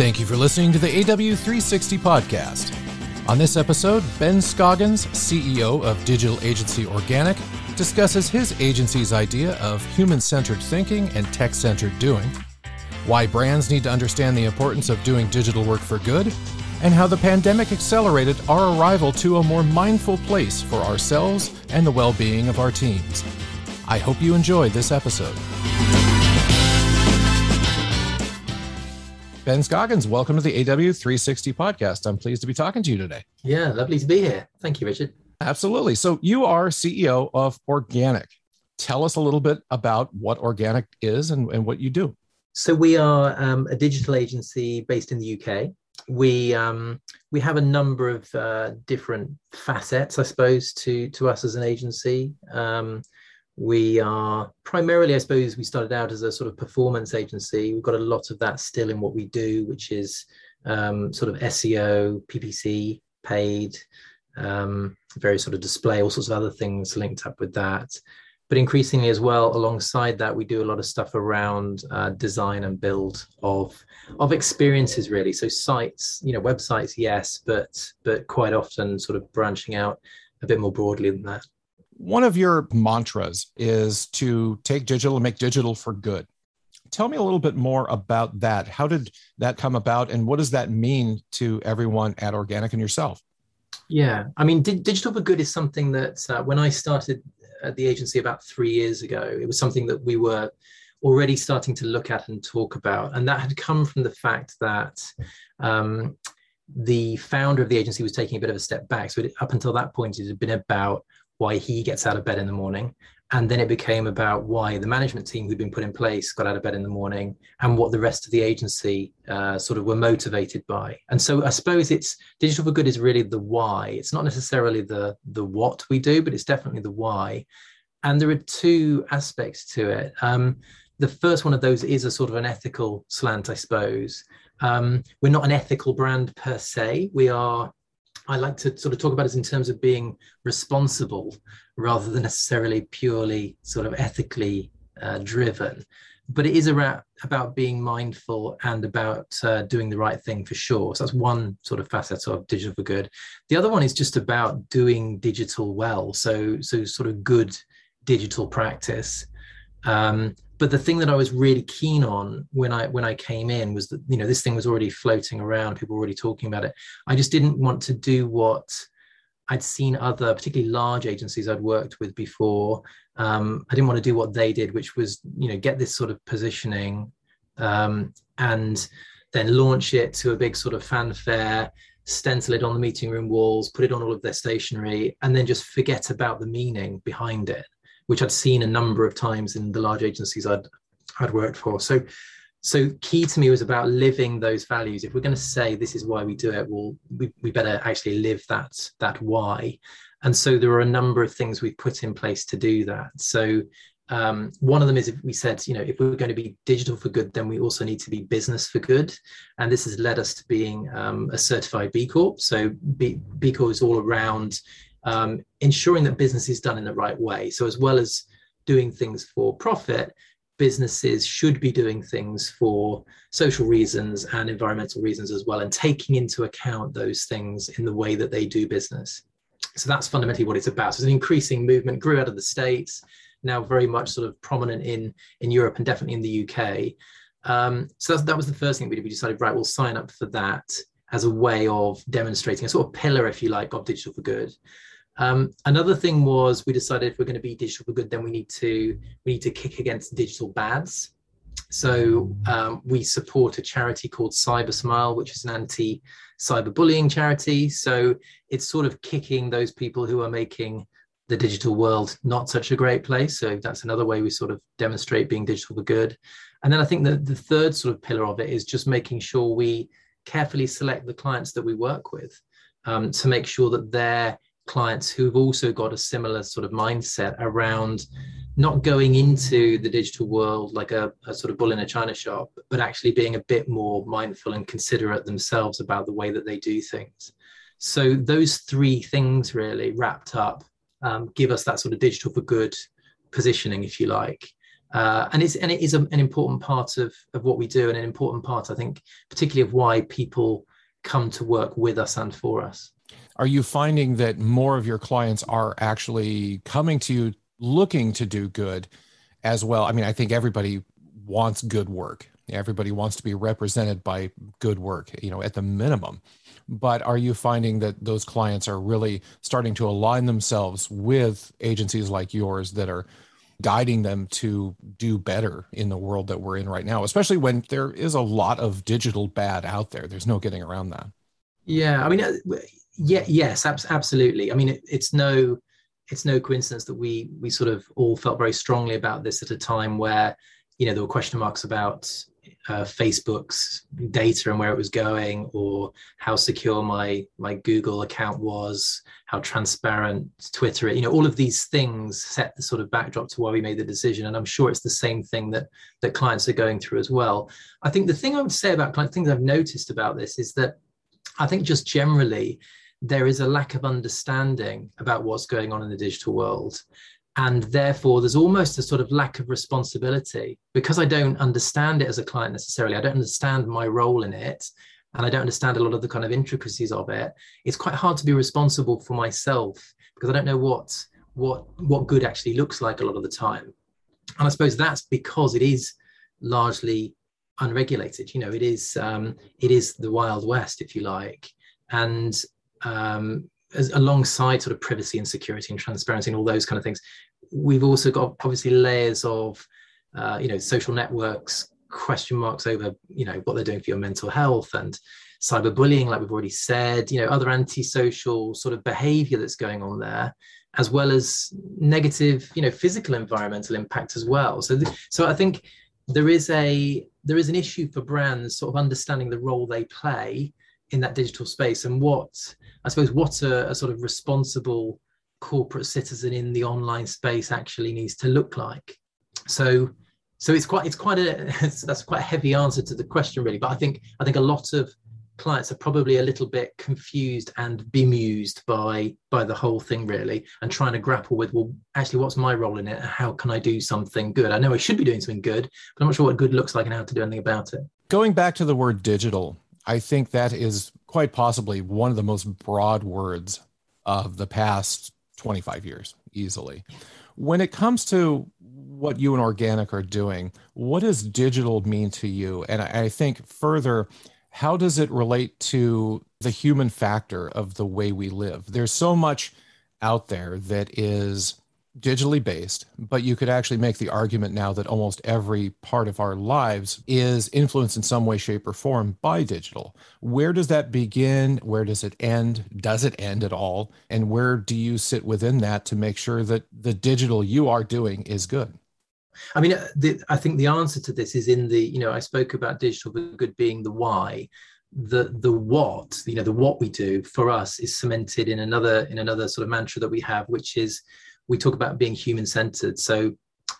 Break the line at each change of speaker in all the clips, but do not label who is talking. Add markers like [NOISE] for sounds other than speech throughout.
Thank you for listening to the AW360 podcast. On this episode, Ben Scoggins, CEO of digital agency Organic, discusses his agency's idea of human centered thinking and tech centered doing, why brands need to understand the importance of doing digital work for good, and how the pandemic accelerated our arrival to a more mindful place for ourselves and the well being of our teams. I hope you enjoy this episode. Ben Scoggins, welcome to the AW360 podcast. I'm pleased to be talking to you today.
Yeah, lovely to be here. Thank you, Richard.
Absolutely. So, you are CEO of Organic. Tell us a little bit about what Organic is and, and what you do.
So, we are um, a digital agency based in the UK. We um, we have a number of uh, different facets, I suppose, to to us as an agency. Um, we are primarily, I suppose, we started out as a sort of performance agency. We've got a lot of that still in what we do, which is um, sort of SEO, PPC, paid, um, various sort of display, all sorts of other things linked up with that. But increasingly as well, alongside that, we do a lot of stuff around uh, design and build of of experiences, really. So sites, you know, websites, yes, but but quite often sort of branching out a bit more broadly than that
one of your mantras is to take digital and make digital for good. Tell me a little bit more about that. How did that come about, and what does that mean to everyone at Organic and yourself?
Yeah, I mean, di- digital for good is something that uh, when I started at the agency about three years ago, it was something that we were already starting to look at and talk about, and that had come from the fact that. Um, the founder of the agency was taking a bit of a step back. So it, up until that point, it had been about why he gets out of bed in the morning. And then it became about why the management team who'd been put in place got out of bed in the morning and what the rest of the agency uh, sort of were motivated by. And so I suppose it's digital for good is really the why. It's not necessarily the the what we do, but it's definitely the why. And there are two aspects to it. Um, the first one of those is a sort of an ethical slant, I suppose. Um, we're not an ethical brand per se. We are I like to sort of talk about it in terms of being responsible rather than necessarily purely sort of ethically uh, driven. But it is about, about being mindful and about uh, doing the right thing for sure. So that's one sort of facet of digital for good. The other one is just about doing digital well. So, so sort of good digital practice. Um, but the thing that I was really keen on when I when I came in was that you know this thing was already floating around, people were already talking about it. I just didn't want to do what I'd seen other, particularly large agencies I'd worked with before. Um, I didn't want to do what they did, which was you know get this sort of positioning um, and then launch it to a big sort of fanfare stencil it on the meeting room walls, put it on all of their stationery, and then just forget about the meaning behind it which I'd seen a number of times in the large agencies I'd I'd worked for. So so key to me was about living those values. If we're going to say this is why we do it, well, we, we better actually live that that why. And so there are a number of things we've put in place to do that. So um, one of them is if we said, you know, if we're going to be digital for good, then we also need to be business for good. And this has led us to being um, a certified B Corp. So B, B Corp is all around um, ensuring that business is done in the right way. So, as well as doing things for profit, businesses should be doing things for social reasons and environmental reasons as well, and taking into account those things in the way that they do business. So, that's fundamentally what it's about. So, it's an increasing movement, grew out of the States, now very much sort of prominent in, in Europe and definitely in the UK. Um, so that was the first thing we did. We decided, right, we'll sign up for that as a way of demonstrating a sort of pillar, if you like, of digital for good. Um, another thing was we decided if we're going to be digital for good, then we need to we need to kick against digital bads. So um, we support a charity called Cybersmile, which is an anti-cyberbullying charity. So it's sort of kicking those people who are making the digital world not such a great place. So that's another way we sort of demonstrate being digital for good. And then I think the, the third sort of pillar of it is just making sure we carefully select the clients that we work with um, to make sure that they're clients who've also got a similar sort of mindset around not going into the digital world like a, a, sort of bull in a china shop, but actually being a bit more mindful and considerate themselves about the way that they do things. So those three things really wrapped up um, give us that sort of digital for good positioning, if you like. Uh, and it's and it is a, an important part of of what we do and an important part i think particularly of why people come to work with us and for us
are you finding that more of your clients are actually coming to you looking to do good as well i mean i think everybody wants good work everybody wants to be represented by good work you know at the minimum but are you finding that those clients are really starting to align themselves with agencies like yours that are guiding them to do better in the world that we're in right now, especially when there is a lot of digital bad out there. There's no getting around that.
Yeah, I mean, uh, yeah, yes, absolutely. I mean, it, it's no, it's no coincidence that we we sort of all felt very strongly about this at a time where, you know, there were question marks about uh, Facebook's data and where it was going, or how secure my my Google account was, how transparent Twitter. You know, all of these things set the sort of backdrop to why we made the decision, and I'm sure it's the same thing that that clients are going through as well. I think the thing I would say about clients, things I've noticed about this is that I think just generally there is a lack of understanding about what's going on in the digital world. And therefore there's almost a sort of lack of responsibility. Because i don't understand it as a client necessarily i don't understand my role in it and i don't understand a lot of the kind of intricacies of it it's quite hard to be responsible for myself because i don't know what what what good actually looks like a lot of the time. And i suppose that's because it is largely unregulated you know it is um, it is the wild west if you like. And um, as, alongside sort of privacy and security and transparency and all those kind of things, we've also got obviously layers of uh, you know social networks question marks over you know what they're doing for your mental health and cyberbullying like we've already said you know other antisocial sort of behavior that's going on there as well as negative you know physical environmental impact as well. So th- so i think there is a there is an issue for brands sort of understanding the role they play in that digital space and what I suppose what a, a sort of responsible corporate citizen in the online space actually needs to look like. So so it's quite it's quite a [LAUGHS] that's quite a heavy answer to the question really but i think i think a lot of clients are probably a little bit confused and bemused by by the whole thing really and trying to grapple with well actually what's my role in it? How can i do something good? I know i should be doing something good but i'm not sure what good looks like and how to do anything about it.
Going back to the word digital i think that is quite possibly one of the most broad words of the past 25 years, easily. When it comes to what you and Organic are doing, what does digital mean to you? And I, think further, how does it relate to the human factor of the way we live? There's so much out there that is digitally based, but you could actually make the argument now that almost every part of our lives is influenced in some way, shape, or form by digital. Where does that begin? Where does it end? Does it end at all? And where do you sit within that to make sure that the digital you are doing is good?
I mean, uh, the, I think the answer to this is in the, you know, I spoke about digital good being the why the the what you know the what we do for us is cemented in another in another sort of mantra that we have which is we talk about being human centered. So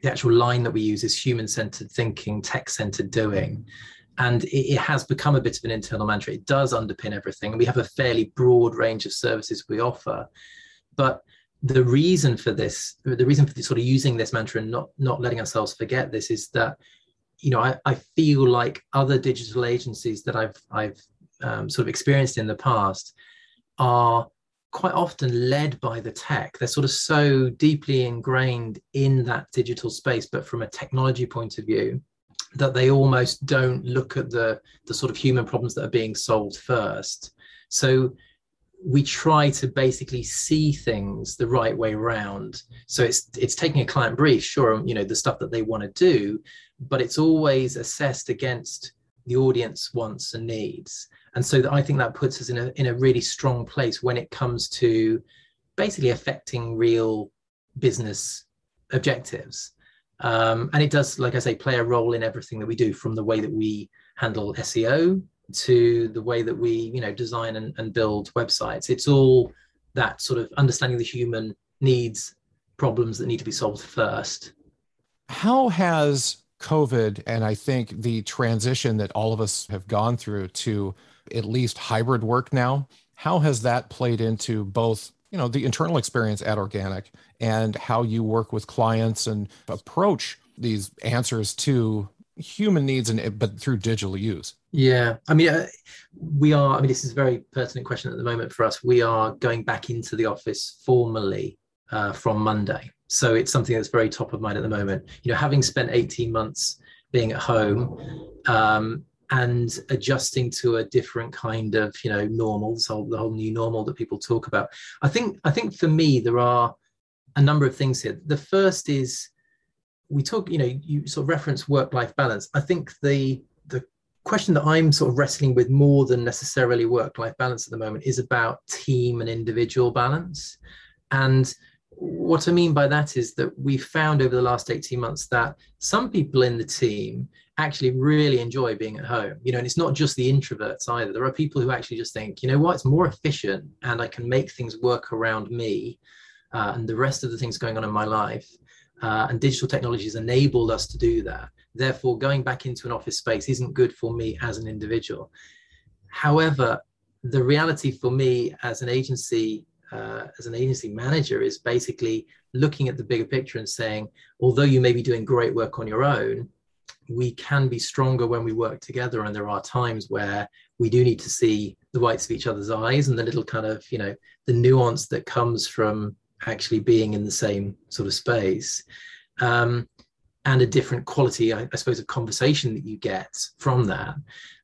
the actual line that we use is human centered thinking, tech centered doing. And it, it, has become a bit of an internal mantra. It does underpin everything. And we have a fairly broad range of services we offer. But the reason for this, the reason for sort of using this mantra and not, not letting ourselves forget this is that, you know, I, I feel like other digital agencies that I've, I've um, sort of experienced in the past are quite often led by the tech. They're sort of so deeply ingrained in that digital space, but from a technology point of view, that they almost don't look at the, the sort of human problems that are being solved first. So we try to basically see things the right way around. So it's it's taking a client brief, sure, you know, the stuff that they want to do, but it's always assessed against the audience wants and needs and so I think that puts us in a in a really strong place when it comes to basically affecting real business objectives. Um, and it does, like I say, play a role in everything that we do, from the way that we handle SEO to the way that we, you know, design and, and build websites. It's all that sort of understanding the human needs, problems that need to be solved first.
How has COVID and I think the transition that all of us have gone through to at least hybrid work now. How has that played into both, you know, the internal experience at Organic and how you work with clients and approach these answers to human needs and but through digital use
yeah i mean uh, we are i mean this is a very pertinent question at the moment for us we are going back into the office formally uh, from monday so it's something that's very top of mind at the moment you know having spent 18 months being at home um, and adjusting to a different kind of you know normal so the whole new normal that people talk about i think i think for me there are a number of things here the first is we talk, you know, you sort of reference work-life balance. I think the the question that I'm sort of wrestling with more than necessarily work-life balance at the moment is about team and individual balance. And what I mean by that is that we've found over the last 18 months that some people in the team actually really enjoy being at home. You know, and it's not just the introverts either. There are people who actually just think, you know what, it's more efficient and I can make things work around me uh, and the rest of the things going on in my life uh, and digital technologies enabled us to do that. Therefore, going back into an office space isn't good for me as an individual. However, the reality for me as an agency, uh, as an agency manager, is basically looking at the bigger picture and saying, although you may be doing great work on your own, we can be stronger when we work together. And there are times where we do need to see the whites of each other's eyes and the little kind of, you know, the nuance that comes from actually being in the same sort of space um, and a different quality I, I, suppose of conversation that you get from that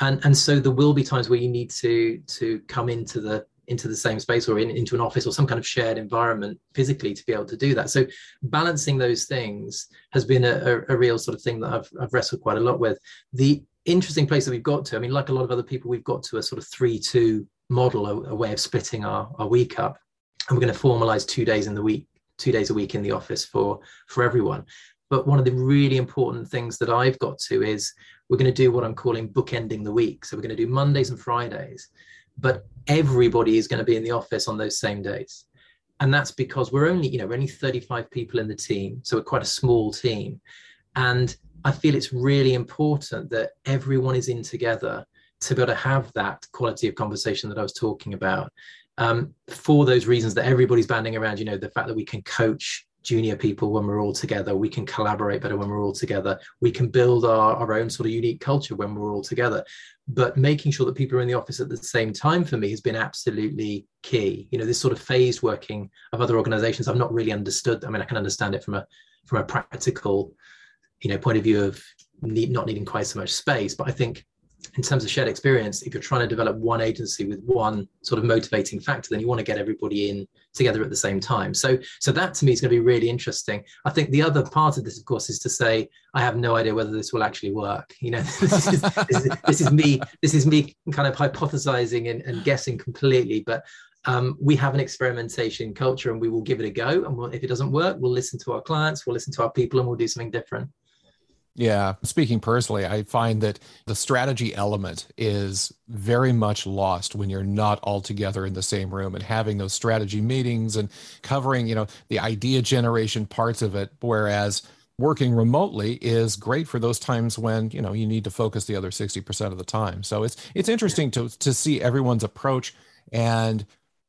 and and so there will be times where you need to to come into the into the same space or in, into an office or some kind of shared environment physically to be able to do that. So balancing those things has been a, a, a real sort of thing that I've, I've wrestled quite a lot with. The interesting place that we've got to i mean like a lot of other people we've got to a sort of three two model a, a way of splitting our, our week up. And we're going to formalize two days in the week two days a week in the office for for everyone. But one of the really important things that i've got to is we're going to do what i'm calling bookending the week. So we're going to do mondays and fridays but everybody is going to be in the office on those same days. And that's because we're only you know we're only 35 people in the team so we're quite a small team. And i feel it's really important that everyone is in together to be able to have that quality of conversation that i was talking about um, for those reasons that everybody's banding around, you know, the fact that we can coach junior people when we're all together, we can collaborate better when we're all together, we can build our, our own sort of unique culture when we're all together. But making sure that people are in the office at the same time for me has been absolutely key. You know, this sort of phased working of other organizations, I've not really understood. I mean, I can understand it from a from a practical, you know, point of view of need, not needing quite so much space. But I think in terms of shared experience, if you're trying to develop one agency with one sort of motivating factor, then you want to get everybody in together at the same time. So, so that to me is going to be really interesting. I think the other part of this, of course, is to say I have no idea whether this will actually work. You know, [LAUGHS] this, is, this, is, this is me. This is me kind of hypothesizing and, and guessing completely. But um, we have an experimentation culture, and we will give it a go. And we'll, if it doesn't work, we'll listen to our clients, we'll listen to our people, and we'll do something different.
Yeah, speaking personally, I find that the strategy element is very much lost when you're not all together in the same room and having those strategy meetings and covering, you know, the idea generation parts of it whereas working remotely is great for those times when, you know, you need to focus the other 60% of the time. So it's it's interesting to to see everyone's approach and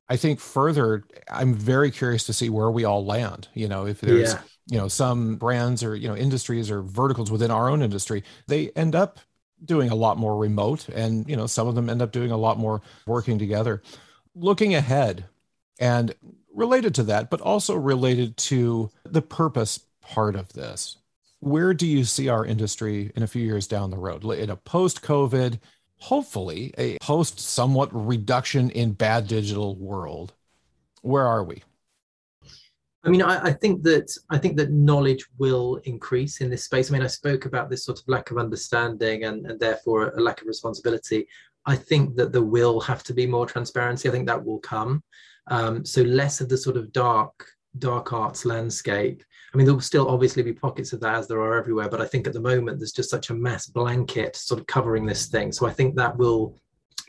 I think further I'm very curious to see where we all land, you know, if there's yeah. you know some brands or you know industries or verticals within our own industry they end up doing a lot more remote and you know some of them end up doing a lot more working together. Looking ahead and related to that but also related to the purpose part of this where do you see our industry in a few years down the road? In a post covid hopefully a post somewhat reduction in bad digital world where are we
I mean, I, I, think that I think that knowledge will increase in this space. I mean, I spoke about this sort of lack of understanding and, and therefore a lack of responsibility. I think that there will have to be more transparency. I think that will come. Um, so less of the sort of dark, dark arts landscape. I mean, there will still obviously be pockets of that as there are everywhere, but I think at the moment there's just such a mass blanket sort of covering this thing. So I think that will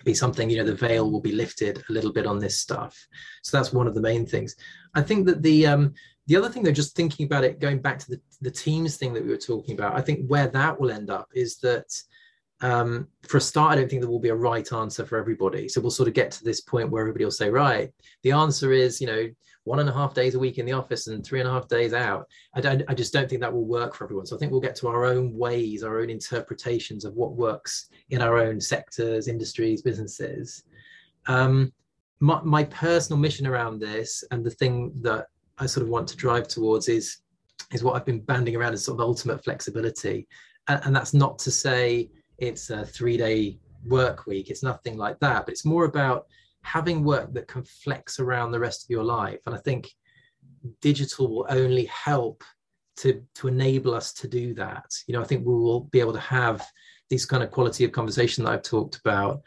be something, you know, the veil will be lifted a little bit on this stuff. So that's one of the main things. I think that the um, the other thing, though, just thinking about it, going back to the, the teams thing that we were talking about, I think where that will end up is that um, for a start, I don't think there will be a right answer for everybody. So we'll sort of get to this point where everybody will say, right, the answer is, you know, one and a half days a week in the office and three and a half days out. I, don't, I just don't think that will work for everyone. So I think we'll get to our own ways, our own interpretations of what works in our own sectors, industries, businesses. Um, my, my personal mission around this and the thing that I sort of want to drive towards is is what I've been banding around as sort of ultimate flexibility. And, and that's not to say it's a three day work week. It's nothing like that, but it's more about having work that can flex around the rest of your life. And I think digital will only help to, to enable us to do that. You know, I think we will be able to have this kind of quality of conversation that I've talked about.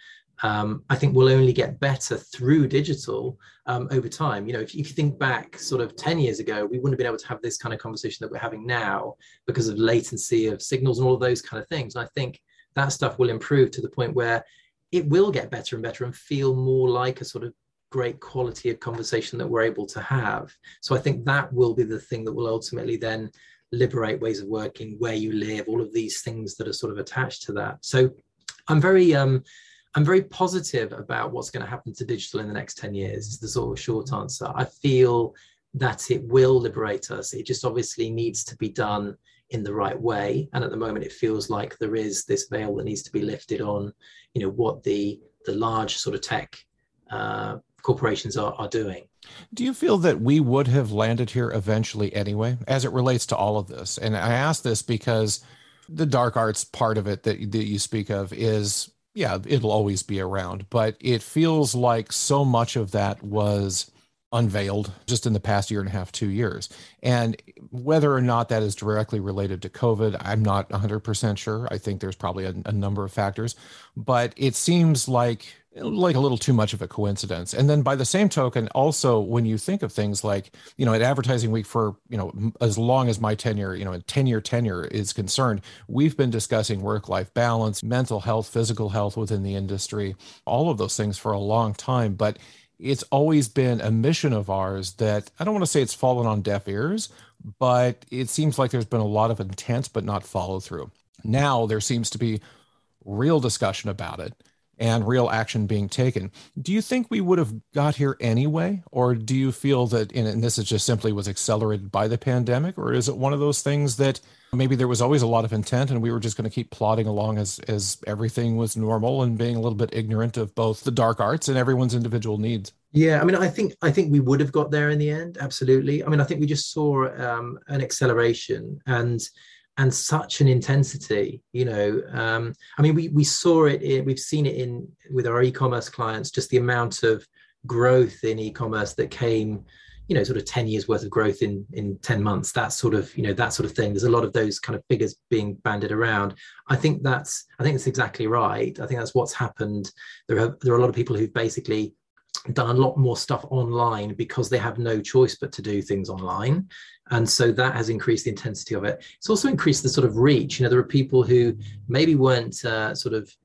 Um, I think we'll only get better through digital um, over time. You know, if, if, you think back sort of 10 years ago, we wouldn't have been able to have this kind of conversation that we're having now because of latency of signals and all of those kind of things. And I think that stuff will improve to the point where it will get better and better and feel more like a sort of great quality of conversation that we're able to have. So I think that will be the thing that will ultimately then liberate ways of working, where you live, all of these things that are sort of attached to that. So I'm very um, I'm very positive about what's going to happen to digital in the next 10 years, is the sort of short answer. I feel that it will liberate us. It just obviously needs to be done in the right way. And at the moment, it feels like there is this veil that needs to be lifted on, you know, what the the large sort of tech uh, corporations are, are doing.
Do you feel that we would have landed here eventually anyway, as it relates to all of this? And I ask this because the dark arts part of it that, that you speak of is, yeah, it'll always be around, but it feels like so much of that was unveiled just in the past year and a half, two years. And whether or not that is directly related to COVID, I'm not 100% sure. I think there's probably a, a, number of factors, but it seems like like a little too much of a coincidence. And then by the same token, also when you think of things like, you know, at advertising week for, you know, as long as my tenure, you know, a 10 year tenure is concerned, we've been discussing work life balance, mental health, physical health within the industry, all of those things for a long time. But it's always been a mission of ours that I don't want to say it's fallen on deaf ears, but it seems like there's been a lot of intent but not follow through. Now there seems to be real discussion about it and real action being taken. Do you think we would have got here anyway? Or do you feel that, and this is just simply was accelerated by the pandemic? Or is it one of those things that maybe there was always a lot of intent and we were just going to keep plodding along as, as everything was normal and being a little bit ignorant of both the dark arts and everyone's individual needs?
Yeah, I mean, I think I think we would have got there in the end. Absolutely. I mean, I think we just saw um, an acceleration and and such an intensity you know um, i mean we we saw it in, we've seen it in with our e-commerce clients just the amount of growth in e-commerce that came you know sort of 10 years worth of growth in in 10 months that sort of you know that sort of thing. There's a lot of those kind of figures being banded around. I think that's i think that's exactly right. I think that's what's happened. There are there are a lot of people who've basically done a lot more stuff online because they have no choice but to do things online. And so that has increased the intensity of it. It's also increased the sort of reach. You know there are people who maybe weren't uh, sort of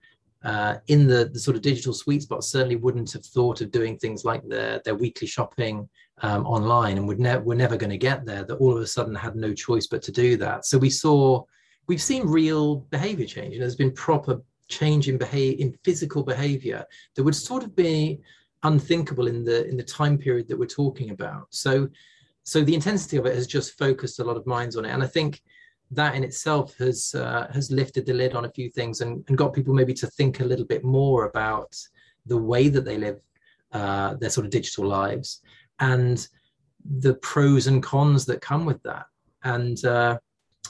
uh, in the, the sort of digital sweet spot certainly wouldn't have thought of doing things like their their weekly shopping um, online and would ne- were never going to get there that all of a sudden had no choice but to do that. So we saw we've seen real behavior change. And there's been proper change in behavior in physical behavior that would sort of be unthinkable in the in the time period that we're talking about. So so the intensity of it has just focused a lot of minds on it. And i think that in itself has uh, has lifted the lid on a few things and, and got people maybe to think a little bit more about the way that they live uh, their sort of digital lives and the pros and cons that come with that. And uh,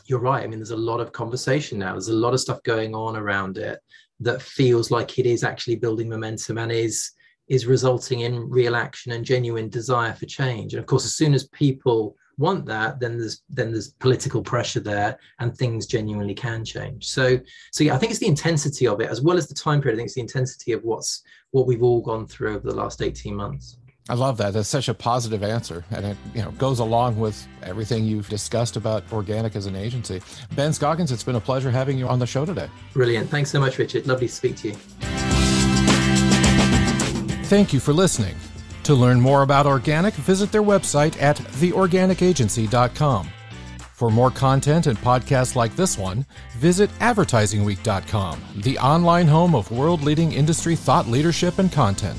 you're right. I mean there's a lot of conversation now. There's a lot of stuff going on around it that feels like it is actually building momentum and is is resulting in real action and genuine desire for change. And of course, as soon as people want that, then there's then there's political pressure there, and things genuinely can change. So, so yeah, I think it's the intensity of it as well as the time period. I think it's the intensity of what's what we've all gone through over the last eighteen months.
I love that. That's such a positive answer, and it you know goes along with everything you've discussed about organic as an agency. Ben Scoggins, it's been a pleasure having you on the show today.
Brilliant. Thanks so much, Richard. Lovely to speak to you.
Thank you for listening. To learn more about Organic, visit their website at theorganicagency.com. For more content and podcasts like this one, visit advertisingweek.com, the online home of world leading industry thought leadership and content.